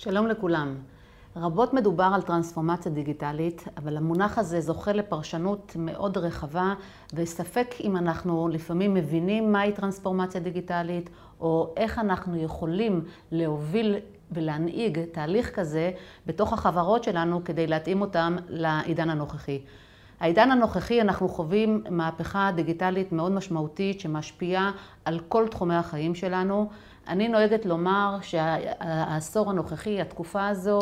שלום לכולם. רבות מדובר על טרנספורמציה דיגיטלית, אבל המונח הזה זוכה לפרשנות מאוד רחבה, וספק אם אנחנו לפעמים מבינים מהי טרנספורמציה דיגיטלית, או איך אנחנו יכולים להוביל ולהנהיג תהליך כזה בתוך החברות שלנו כדי להתאים אותם לעידן הנוכחי. העידן הנוכחי אנחנו חווים מהפכה דיגיטלית מאוד משמעותית שמשפיעה על כל תחומי החיים שלנו. אני נוהגת לומר שהעשור הנוכחי, התקופה הזו,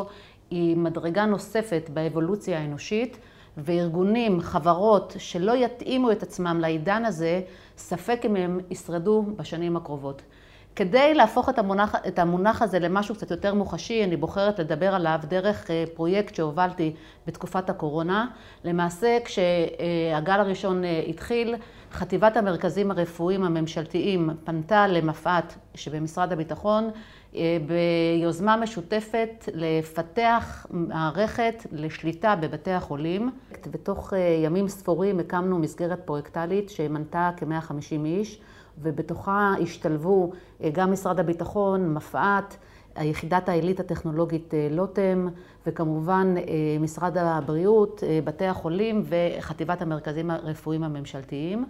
היא מדרגה נוספת באבולוציה האנושית, וארגונים, חברות שלא יתאימו את עצמם לעידן הזה, ספק אם הם ישרדו בשנים הקרובות. כדי להפוך את המונח, את המונח הזה למשהו קצת יותר מוחשי, אני בוחרת לדבר עליו דרך אה, פרויקט שהובלתי בתקופת הקורונה. למעשה, כשהגל הראשון אה, התחיל, חטיבת המרכזים הרפואיים הממשלתיים פנתה למפא"ת שבמשרד הביטחון אה, ביוזמה משותפת לפתח מערכת לשליטה בבתי החולים. בתוך ימים ספורים הקמנו מסגרת פרויקטלית שמנתה כ-150 איש. ובתוכה השתלבו אה, גם משרד הביטחון, מפא"ת, היחידת העילית הטכנולוגית אה, לוטם, וכמובן אה, משרד הבריאות, בתי החולים וחטיבת המרכזים הרפואיים הממשלתיים.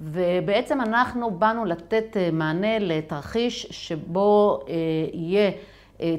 ובעצם אנחנו באנו לתת מענה לתרחיש שבו יהיה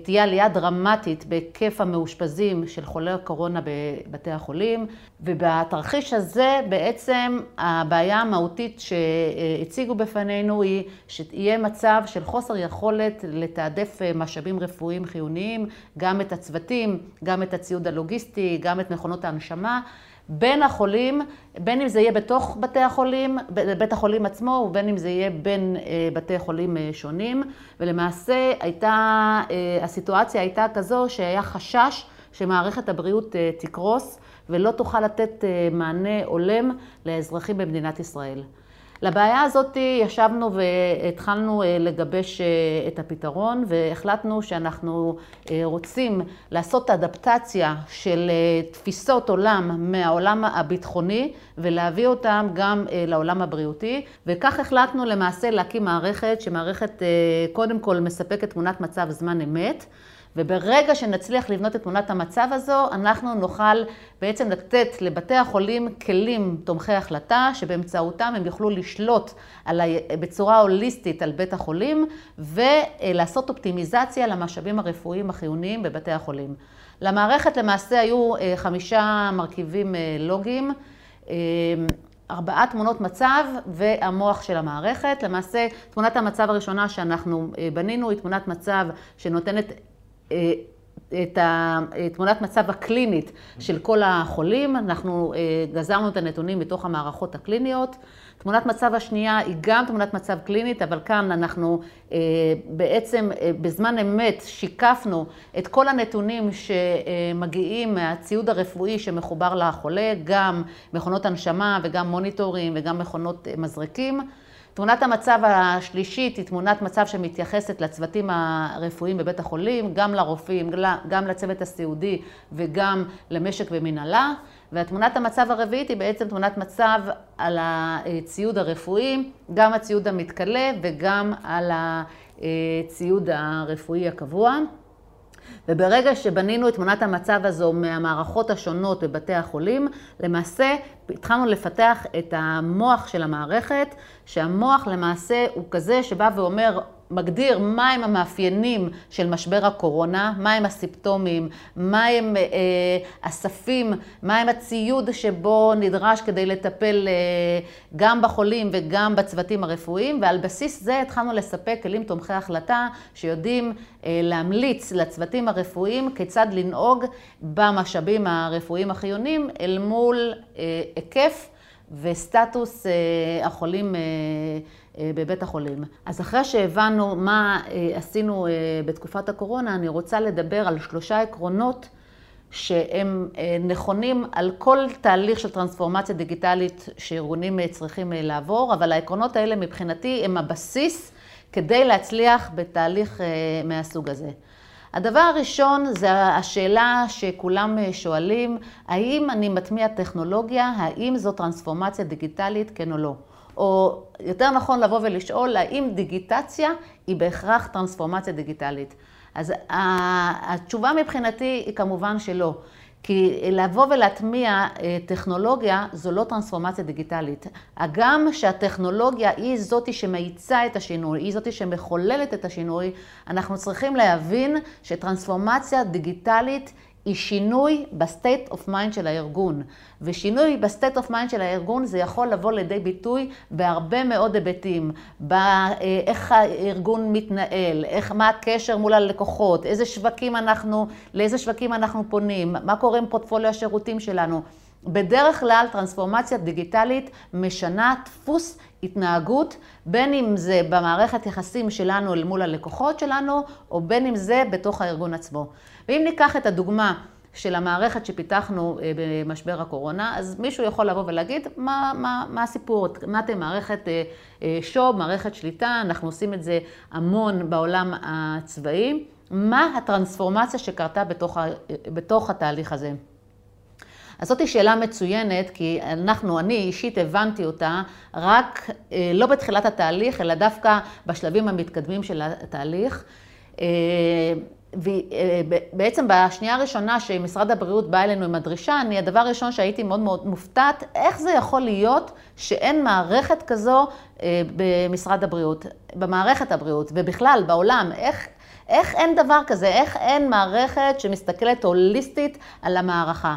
תהיה עלייה דרמטית בהיקף המאושפזים של חולי הקורונה בבתי החולים, ובתרחיש הזה בעצם הבעיה המהותית שהציגו בפנינו היא שיהיה מצב של חוסר יכולת לתעדף אה, משאבים רפואיים חיוניים, גם את הצוותים, גם את הציוד הלוגיסטי, גם את מכונות ההנשמה. בין החולים, בין אם זה יהיה בתוך בתי החולים, בית החולים עצמו, ובין אם זה יהיה בין אה, בתי חולים אה, שונים. ולמעשה הייתה, אה, הסיטואציה הייתה כזו שהיה חשש שמערכת הבריאות תקרוס ולא תוכל לתת מענה הולם לאזרחים במדינת ישראל. לבעיה הזאת ישבנו והתחלנו אה, לגבש אה, את הפתרון והחלטנו שאנחנו אה, רוצים לעשות אדפטציה של תפיסות עולם מהעולם הביטחוני ולהביא אותם גם לעולם הבריאותי וכך החלטנו למעשה להקים מערכת שמערכת קודם כל מספקת תמונת מצב זמן אמת וברגע שנצליח לבנות את תמונת המצב הזו, אנחנו נוכל בעצם לתת לבתי החולים כלים תומכי החלטה, שבאמצעותם הם יוכלו לשלוט על ה... בצורה הוליסטית על בית החולים, ולעשות אופטימיזציה למשאבים הרפואיים החיוניים בבתי החולים. למערכת למעשה היו אה, חמישה מרכיבים אה, לוגיים. אה, ארבעה תמונות מצב והמוח של המערכת. למעשה, תמונת המצב הראשונה שאנחנו בנינו היא תמונת מצב שנותנת אה, את התמונת מצב הקלינית של כל החולים. אנחנו אה, גזרנו את הנתונים מתוך המערכות הקליניות. תמונת מצב השנייה היא גם תמונת מצב קלינית, אבל כאן אנחנו אה, בעצם בזמן אמת שיקפנו את כל הנתונים שמגיעים מהציוד הרפואי שמחובר לחולה, גם מכונות הנשמה וגם מוניטורים וגם מכונות מזרקים. תמונת המצב השלישית היא תמונת מצב שמתייחסת לצוותים הרפואיים בבית החולים, גם לרופאים, גם לצוות הסיעודי וגם למשק ומנהלה. והתמונת המצב הרביעית היא בעצם תמונת מצב על הציוד הרפואי, גם הציוד המתכלה וגם על הציוד הרפואי הקבוע. וברגע שבנינו את תמונת המצב הזו מהמערכות השונות בבתי החולים, למעשה התחלנו לפתח את המוח של המערכת, שהמוח למעשה הוא כזה שבא ואומר, מגדיר מהם המאפיינים של משבר הקורונה, מהם הסימפטומים, מהם אה, הספים, מהם הציוד שבו נדרש כדי לטפל אה, גם בחולים וגם בצוותים הרפואיים, ועל בסיס זה התחלנו לספק כלים תומכי החלטה שיודעים אה, להמליץ לצוותים הרפואיים כיצד לנהוג במשאבים הרפואיים החיוניים אל מול אה, היקף וסטטוס אה, החולים אה, בבית החולים. אז אחרי שהבנו מה עשינו בתקופת הקורונה, אני רוצה לדבר על שלושה עקרונות שהם נכונים על כל תהליך של טרנספורמציה דיגיטלית שארגונים צריכים לעבור, אבל העקרונות האלה מבחינתי הם הבסיס כדי להצליח בתהליך מהסוג הזה. הדבר הראשון זה השאלה שכולם שואלים, האם אני מטמיע טכנולוגיה, האם זו טרנספורמציה דיגיטלית, כן או לא? או יותר נכון לבוא ולשאול, האם דיגיטציה היא בהכרח טרנספורמציה דיגיטלית? אז התשובה מבחינתי היא כמובן שלא. כי לבוא ולהטמיע אה, טכנולוגיה זו לא טרנספורמציה דיגיטלית. הגם שהטכנולוגיה היא זאתי שמאיצה את השינוי, היא זאתי שמחוללת את השינוי, אנחנו צריכים להבין שטרנספורמציה דיגיטלית היא שינוי ב state of mind של הארגון. ושינוי ב state of mind של הארגון זה יכול לבוא לידי ביטוי בהרבה מאוד היבטים. באיך הארגון מתנהל, איך, מה הקשר מול הלקוחות, איזה שווקים אנחנו, לאיזה שווקים אנחנו פונים, מה קורה עם פורטפוליו השירותים שלנו. בדרך כלל טרנספורמציה דיגיטלית משנה דפוס התנהגות, בין אם זה במערכת יחסים שלנו אל מול הלקוחות שלנו, או בין אם זה בתוך הארגון עצמו. ואם ניקח את הדוגמה של המערכת שפיתחנו אה, במשבר הקורונה, אז מישהו יכול לבוא ולהגיד, מה, מה, מה הסיפור? אתם מערכת אה, אה, שוב, מערכת שליטה, אנחנו עושים את זה המון בעולם הצבאי. מה הטרנספורמציה שקרתה בתוך, בתוך התהליך הזה? אז זאתי שאלה מצוינת, כי אנחנו, אני אישית הבנתי אותה רק לא בתחילת התהליך, אלא דווקא בשלבים המתקדמים של התהליך. ובעצם בשנייה הראשונה שמשרד הבריאות בא אלינו עם הדרישה, אני, הדבר הראשון שהייתי מאוד מאוד מופתעת, איך זה יכול להיות שאין מערכת כזו אה, במשרד הבריאות, במערכת הבריאות, ובכלל, בעולם, איך, איך אין דבר כזה, איך אין מערכת שמסתכלת הוליסטית על המערכה.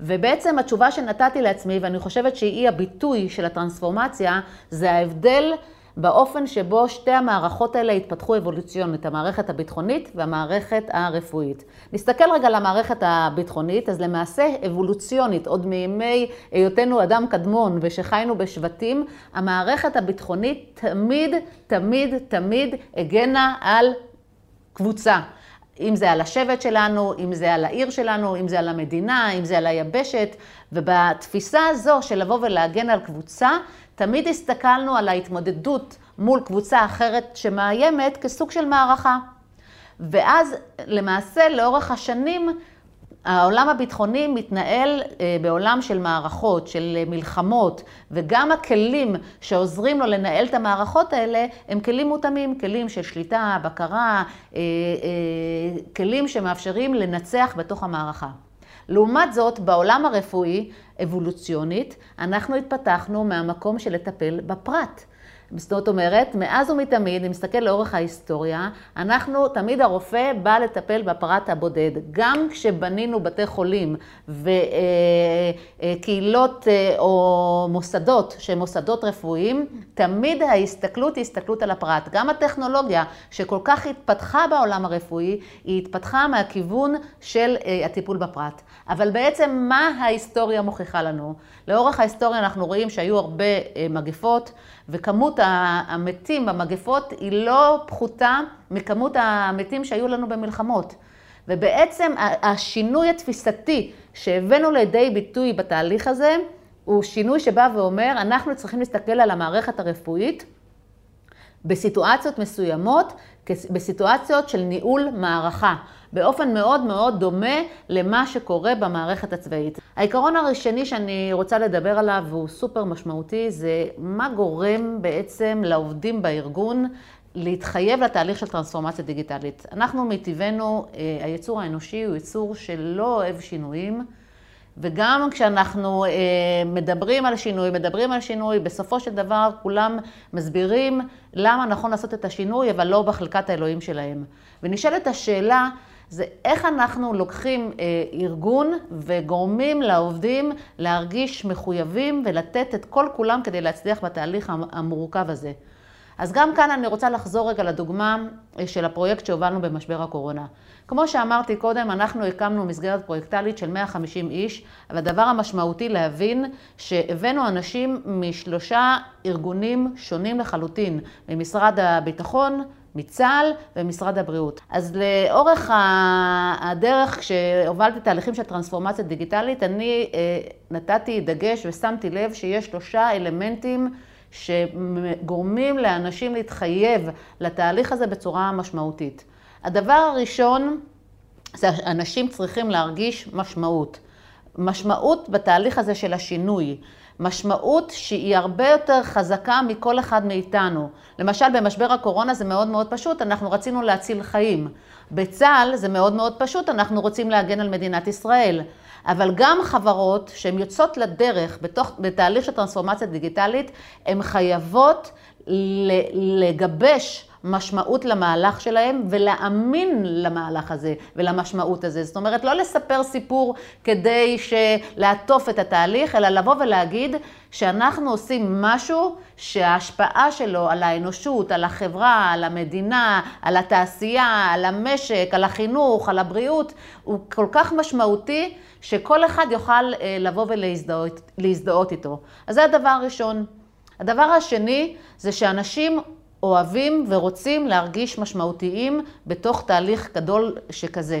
ובעצם התשובה שנתתי לעצמי, ואני חושבת שהיא הביטוי של הטרנספורמציה, זה ההבדל באופן שבו שתי המערכות האלה התפתחו אבולוציונית, המערכת הביטחונית והמערכת הרפואית. נסתכל רגע על המערכת הביטחונית, אז למעשה אבולוציונית, עוד מימי היותנו אדם קדמון ושחיינו בשבטים, המערכת הביטחונית תמיד, תמיד, תמיד הגנה על קבוצה. אם זה על השבט שלנו, אם זה על העיר שלנו, אם זה על המדינה, אם זה על היבשת, ובתפיסה הזו של לבוא ולהגן על קבוצה, תמיד הסתכלנו על ההתמודדות מול קבוצה אחרת שמאיימת כסוג של מערכה. ואז למעשה לאורך השנים העולם הביטחוני מתנהל אה, בעולם של מערכות, של מלחמות, וגם הכלים שעוזרים לו לנהל את המערכות האלה הם כלים מותאמים, כלים של שליטה, בקרה, אה, אה, כלים שמאפשרים לנצח בתוך המערכה. לעומת זאת, בעולם הרפואי, אבולוציונית, אנחנו התפתחנו מהמקום של לטפל בפרט. זאת אומרת, מאז ומתמיד, אם נסתכל לאורך ההיסטוריה, אנחנו, תמיד הרופא בא לטפל בפרט הבודד. גם כשבנינו בתי חולים וקהילות אה, או מוסדות שהם מוסדות רפואיים, תמיד ההסתכלות היא הסתכלות על הפרט. גם הטכנולוגיה שכל כך התפתחה בעולם הרפואי, היא התפתחה מהכיוון של אה, הטיפול בפרט. אבל בעצם מה ההיסטוריה מוכיחה לנו? לאורך ההיסטוריה אנחנו רואים שהיו הרבה אה, מגפות, וכמות המתים במגפות היא לא פחותה מכמות המתים שהיו לנו במלחמות. ובעצם השינוי התפיסתי שהבאנו לידי ביטוי בתהליך הזה, הוא שינוי שבא ואומר, אנחנו צריכים להסתכל על המערכת הרפואית בסיטואציות מסוימות, בסיטואציות של ניהול מערכה. באופן מאוד מאוד דומה למה שקורה במערכת הצבאית. העיקרון הראשני שאני רוצה לדבר עליו, והוא סופר משמעותי, זה מה גורם בעצם לעובדים בארגון להתחייב לתהליך של טרנספורמציה דיגיטלית. אנחנו מטבענו, אה, היצור האנושי הוא יצור שלא אוהב שינויים. וגם כשאנחנו אה, מדברים על שינוי, מדברים על שינוי, בסופו של דבר כולם מסבירים למה נכון לעשות את השינוי, אבל לא בחלקת האלוהים שלהם. ונשאלת השאלה, זה איך אנחנו לוקחים אה, ארגון וגורמים לעובדים להרגיש מחויבים ולתת את כל כולם כדי להצליח בתהליך המורכב הזה. אז גם כאן אני רוצה לחזור רגע לדוגמה אה, של הפרויקט שהובלנו במשבר הקורונה. כמו שאמרתי קודם, אנחנו הקמנו מסגרת פרויקטלית של 150 איש, אבל הדבר המשמעותי להבין שהבאנו אנשים משלושה ארגונים שונים לחלוטין, ממשרד הביטחון, מצה"ל ומשרד הבריאות. אז לאורך הדרך, כשהובלתי תהליכים של טרנספורמציה דיגיטלית, אני אה, נתתי דגש ושמתי לב שיש שלושה אלמנטים שגורמים לאנשים להתחייב לתהליך הזה בצורה משמעותית. הדבר הראשון, זה אנשים צריכים להרגיש משמעות. משמעות בתהליך הזה של השינוי. משמעות שהיא הרבה יותר חזקה מכל אחד מאיתנו. למשל, במשבר הקורונה זה מאוד מאוד פשוט, אנחנו רצינו להציל חיים. בצה"ל זה מאוד מאוד פשוט, אנחנו רוצים להגן על מדינת ישראל. אבל גם חברות שהן יוצאות לדרך בתוך, בתהליך של טרנספורמציה דיגיטלית, הן חייבות לגבש משמעות למהלך שלהם ולהאמין למהלך הזה ולמשמעות הזה. זאת אומרת, לא לספר סיפור כדי לעטוף את התהליך, אלא לבוא ולהגיד שאנחנו עושים משהו שההשפעה שלו על האנושות, על החברה, על המדינה, על התעשייה, על המשק, על החינוך, על הבריאות, הוא כל כך משמעותי שכל אחד יוכל אה, לבוא ולהזדהות איתו. אז זה הדבר הראשון. הדבר השני זה שאנשים אוהבים ורוצים להרגיש משמעותיים בתוך תהליך גדול שכזה.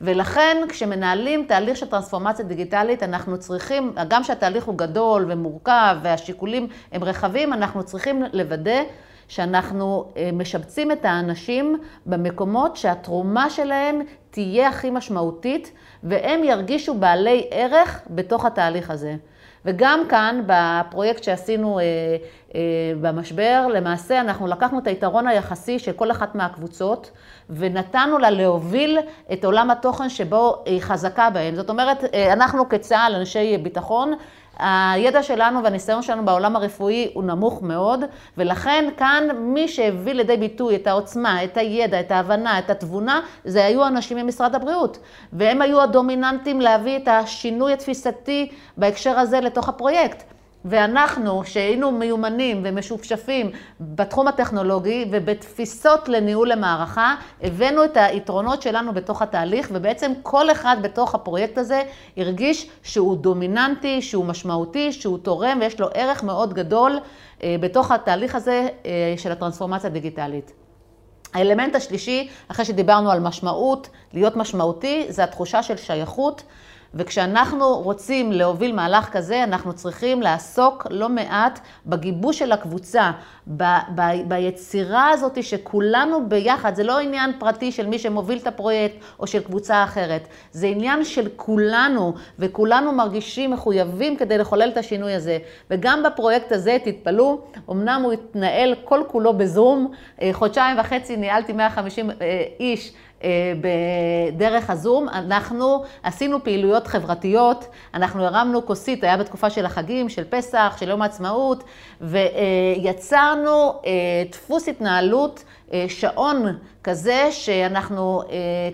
ולכן כשמנהלים תהליך של טרנספורמציה דיגיטלית, אנחנו צריכים, גם שהתהליך הוא גדול ומורכב והשיקולים הם רחבים, אנחנו צריכים לוודא שאנחנו אה, משבצים את האנשים במקומות שהתרומה שלהם תהיה הכי משמעותית, והם ירגישו בעלי ערך בתוך התהליך הזה. וגם כאן, בפרויקט שעשינו אה, במשבר, למעשה אנחנו לקחנו את היתרון היחסי של כל אחת מהקבוצות, ונתנו לה להוביל את עולם התוכן שבו היא חזקה בהם. זאת אומרת, אה, אנחנו כצה"ל, אנשי ביטחון, הידע שלנו והניסיון שלנו בעולם הרפואי הוא נמוך מאוד, ולכן כאן מי שהביא לידי ביטוי את העוצמה, את הידע, את ההבנה, את התבונה, זה היו אנשים ממשרד הבריאות. והם היו הדומיננטים להביא את השינוי התפיסתי בהקשר הזה לתוך הפרויקט. ואנחנו, שהיינו מיומנים ומשופשפים בתחום הטכנולוגי ובתפיסות לניהול למערכה, הבאנו את היתרונות שלנו בתוך התהליך, ובעצם כל אחד בתוך הפרויקט הזה הרגיש שהוא דומיננטי, שהוא משמעותי, שהוא תורם ויש לו ערך מאוד גדול אה, בתוך התהליך הזה אה, של הטרנספורמציה הדיגיטלית. האלמנט השלישי, אחרי שדיברנו על משמעות, להיות משמעותי, זה התחושה של שייכות. וכשאנחנו רוצים להוביל מהלך כזה, אנחנו צריכים לעסוק לא מעט בגיבוש של הקבוצה, ב- ב- ביצירה הזאת שכולנו ביחד, זה לא עניין פרטי של מי שמוביל את הפרויקט או של קבוצה אחרת, זה עניין של כולנו, וכולנו מרגישים מחויבים כדי לחולל את השינוי הזה. וגם בפרויקט הזה, תתפלאו, אמנם הוא התנהל כל כולו בזום, אה, חודשיים וחצי ניהלתי 150 אה, איש. אה, בדרך הזום, אנחנו עשינו פעילויות חברתיות, אנחנו הרמנו כוסית, היה בתקופה של החגים, של פסח, של יום העצמאות, ויצרנו אה, דפוס התנהלות, אה, שעון כזה שאנחנו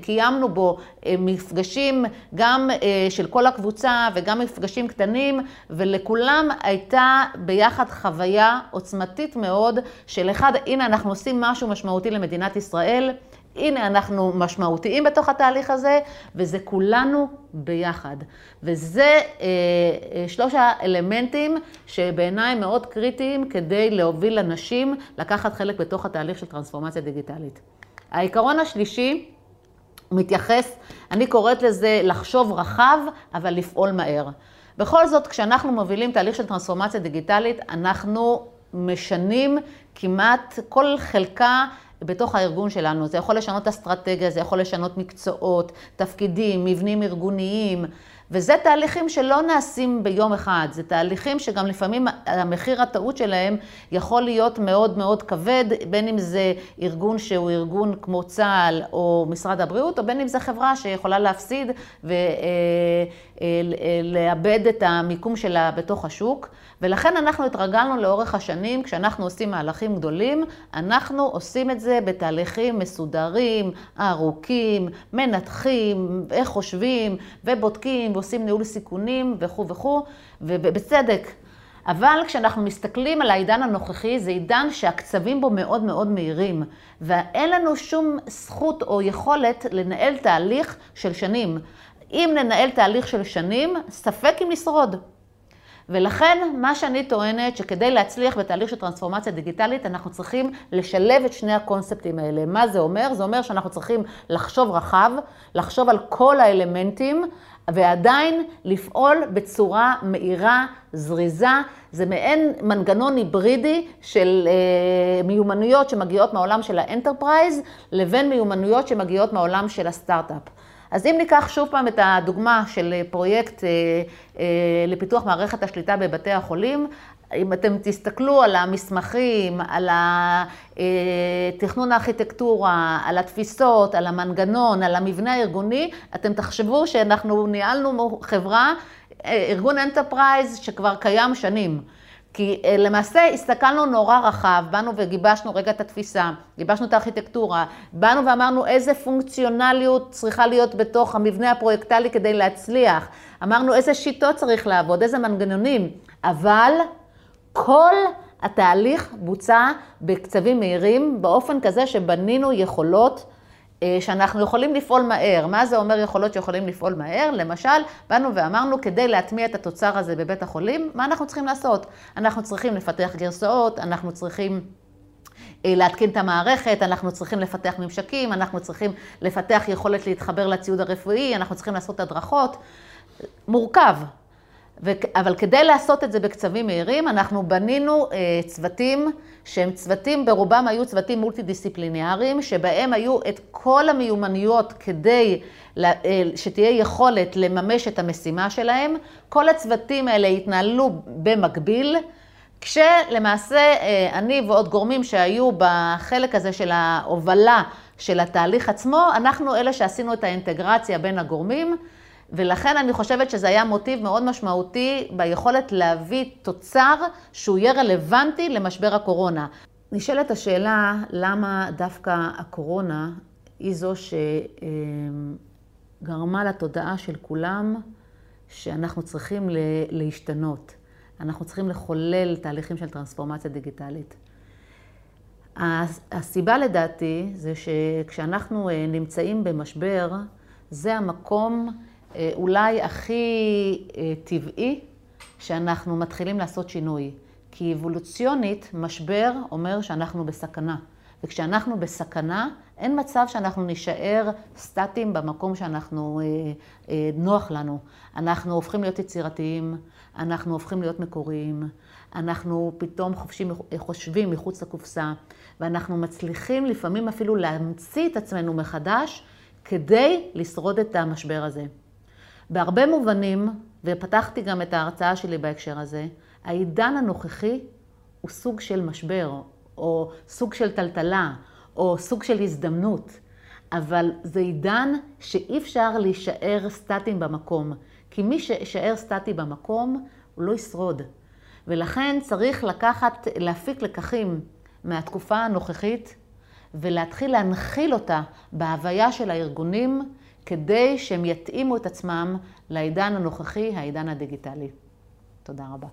קיימנו בו מפגשים גם של כל הקבוצה וגם מפגשים קטנים, ולכולם הייתה ביחד חוויה עוצמתית מאוד של אחד, הנה אנחנו עושים משהו משמעותי למדינת ישראל. הנה אנחנו משמעותיים בתוך התהליך הזה, וזה כולנו ביחד. וזה אה, אה, שלוש האלמנטים שבעיניי מאוד קריטיים כדי להוביל אנשים לקחת חלק בתוך התהליך של טרנספורמציה דיגיטלית. העיקרון השלישי מתייחס, אני קוראת לזה לחשוב רחב, אבל לפעול מהר. בכל זאת, כשאנחנו מובילים תהליך של טרנספורמציה דיגיטלית, אנחנו משנים כמעט כל חלקה בתוך הארגון שלנו. זה יכול לשנות אסטרטגיה, זה יכול לשנות מקצועות, תפקידים, מבנים ארגוניים, וזה תהליכים שלא נעשים ביום אחד, זה תהליכים שגם לפעמים המחיר הטעות שלהם יכול להיות מאוד מאוד כבד, בין אם זה ארגון שהוא ארגון כמו צה"ל או משרד הבריאות, או בין אם זה חברה שיכולה להפסיד ולאבד את המיקום שלה בתוך השוק. ולכן אנחנו התרגלנו לאורך השנים, כשאנחנו עושים מהלכים גדולים, אנחנו עושים את זה בתהליכים מסודרים, ארוכים, מנתחים, איך חושבים, ובודקים, ועושים ניהול סיכונים וכו' וכו', ובצדק. אבל כשאנחנו מסתכלים על העידן הנוכחי, זה עידן שהקצבים בו מאוד מאוד מהירים, ואין לנו שום זכות או יכולת לנהל תהליך של שנים. אם ננהל תהליך של שנים, ספק אם נשרוד. ולכן מה שאני טוענת שכדי להצליח בתהליך של טרנספורמציה דיגיטלית אנחנו צריכים לשלב את שני הקונספטים האלה. מה זה אומר? זה אומר שאנחנו צריכים לחשוב רחב, לחשוב על כל האלמנטים ועדיין לפעול בצורה מהירה, זריזה. זה מעין מנגנון היברידי של אה, מיומנויות שמגיעות מהעולם של ה enterprise לבין מיומנויות שמגיעות מהעולם של הסטארט-אפ. אז אם ניקח שוב פעם את הדוגמה של פרויקט לפיתוח מערכת השליטה בבתי החולים, אם אתם תסתכלו על המסמכים, על תכנון הארכיטקטורה, על התפיסות, על המנגנון, על המבנה הארגוני, אתם תחשבו שאנחנו ניהלנו חברה, ארגון enterprise שכבר קיים שנים. כי למעשה הסתכלנו נורא רחב, באנו וגיבשנו רגע את התפיסה, גיבשנו את הארכיטקטורה, באנו ואמרנו איזה פונקציונליות צריכה להיות בתוך המבנה הפרויקטלי כדי להצליח, אמרנו איזה שיטות צריך לעבוד, איזה מנגנונים, אבל כל התהליך בוצע בקצבים מהירים, באופן כזה שבנינו יכולות שאנחנו יכולים לפעול מהר. מה זה אומר יכולות שיכולים לפעול מהר? למשל, באנו ואמרנו, כדי להטמיע את התוצר הזה בבית החולים, מה אנחנו צריכים לעשות? אנחנו צריכים לפתח גרסאות, אנחנו צריכים להתקין את המערכת, אנחנו צריכים לפתח ממשקים, אנחנו צריכים לפתח יכולת להתחבר לציוד הרפואי, אנחנו צריכים לעשות הדרכות. מורכב. אבל כדי לעשות את זה בקצבים מהירים, אנחנו בנינו צוותים שהם צוותים, ברובם היו צוותים מולטי-דיסציפליניאריים, שבהם היו את כל המיומנויות כדי שתהיה יכולת לממש את המשימה שלהם. כל הצוותים האלה התנהלו במקביל, כשלמעשה אני ועוד גורמים שהיו בחלק הזה של ההובלה של התהליך עצמו, אנחנו אלה שעשינו את האינטגרציה בין הגורמים. ולכן אני חושבת שזה היה מוטיב מאוד משמעותי ביכולת להביא תוצר שהוא יהיה רלוונטי למשבר הקורונה. נשאלת השאלה, למה דווקא הקורונה היא זו שגרמה לתודעה של כולם שאנחנו צריכים להשתנות, אנחנו צריכים לחולל תהליכים של טרנספורמציה דיגיטלית. הסיבה לדעתי זה שכשאנחנו נמצאים במשבר, זה המקום אולי הכי טבעי שאנחנו מתחילים לעשות שינוי. כי אבולוציונית, משבר אומר שאנחנו בסכנה. וכשאנחנו בסכנה, אין מצב שאנחנו נישאר סטטיים במקום שאנחנו, נוח לנו. אנחנו הופכים להיות יצירתיים, אנחנו הופכים להיות מקוריים, אנחנו פתאום חופשים, חושבים מחוץ לקופסה, ואנחנו מצליחים לפעמים אפילו להמציא את עצמנו מחדש כדי לשרוד את המשבר הזה. בהרבה מובנים, ופתחתי גם את ההרצאה שלי בהקשר הזה, העידן הנוכחי הוא סוג של משבר, או סוג של טלטלה, או סוג של הזדמנות, אבל זה עידן שאי אפשר להישאר סטטיים במקום, כי מי שישאר סטטי במקום, הוא לא ישרוד. ולכן צריך לקחת, להפיק לקחים מהתקופה הנוכחית, ולהתחיל להנחיל אותה בהוויה של הארגונים, כדי שהם יתאימו את עצמם לעידן הנוכחי, העידן הדיגיטלי. תודה רבה.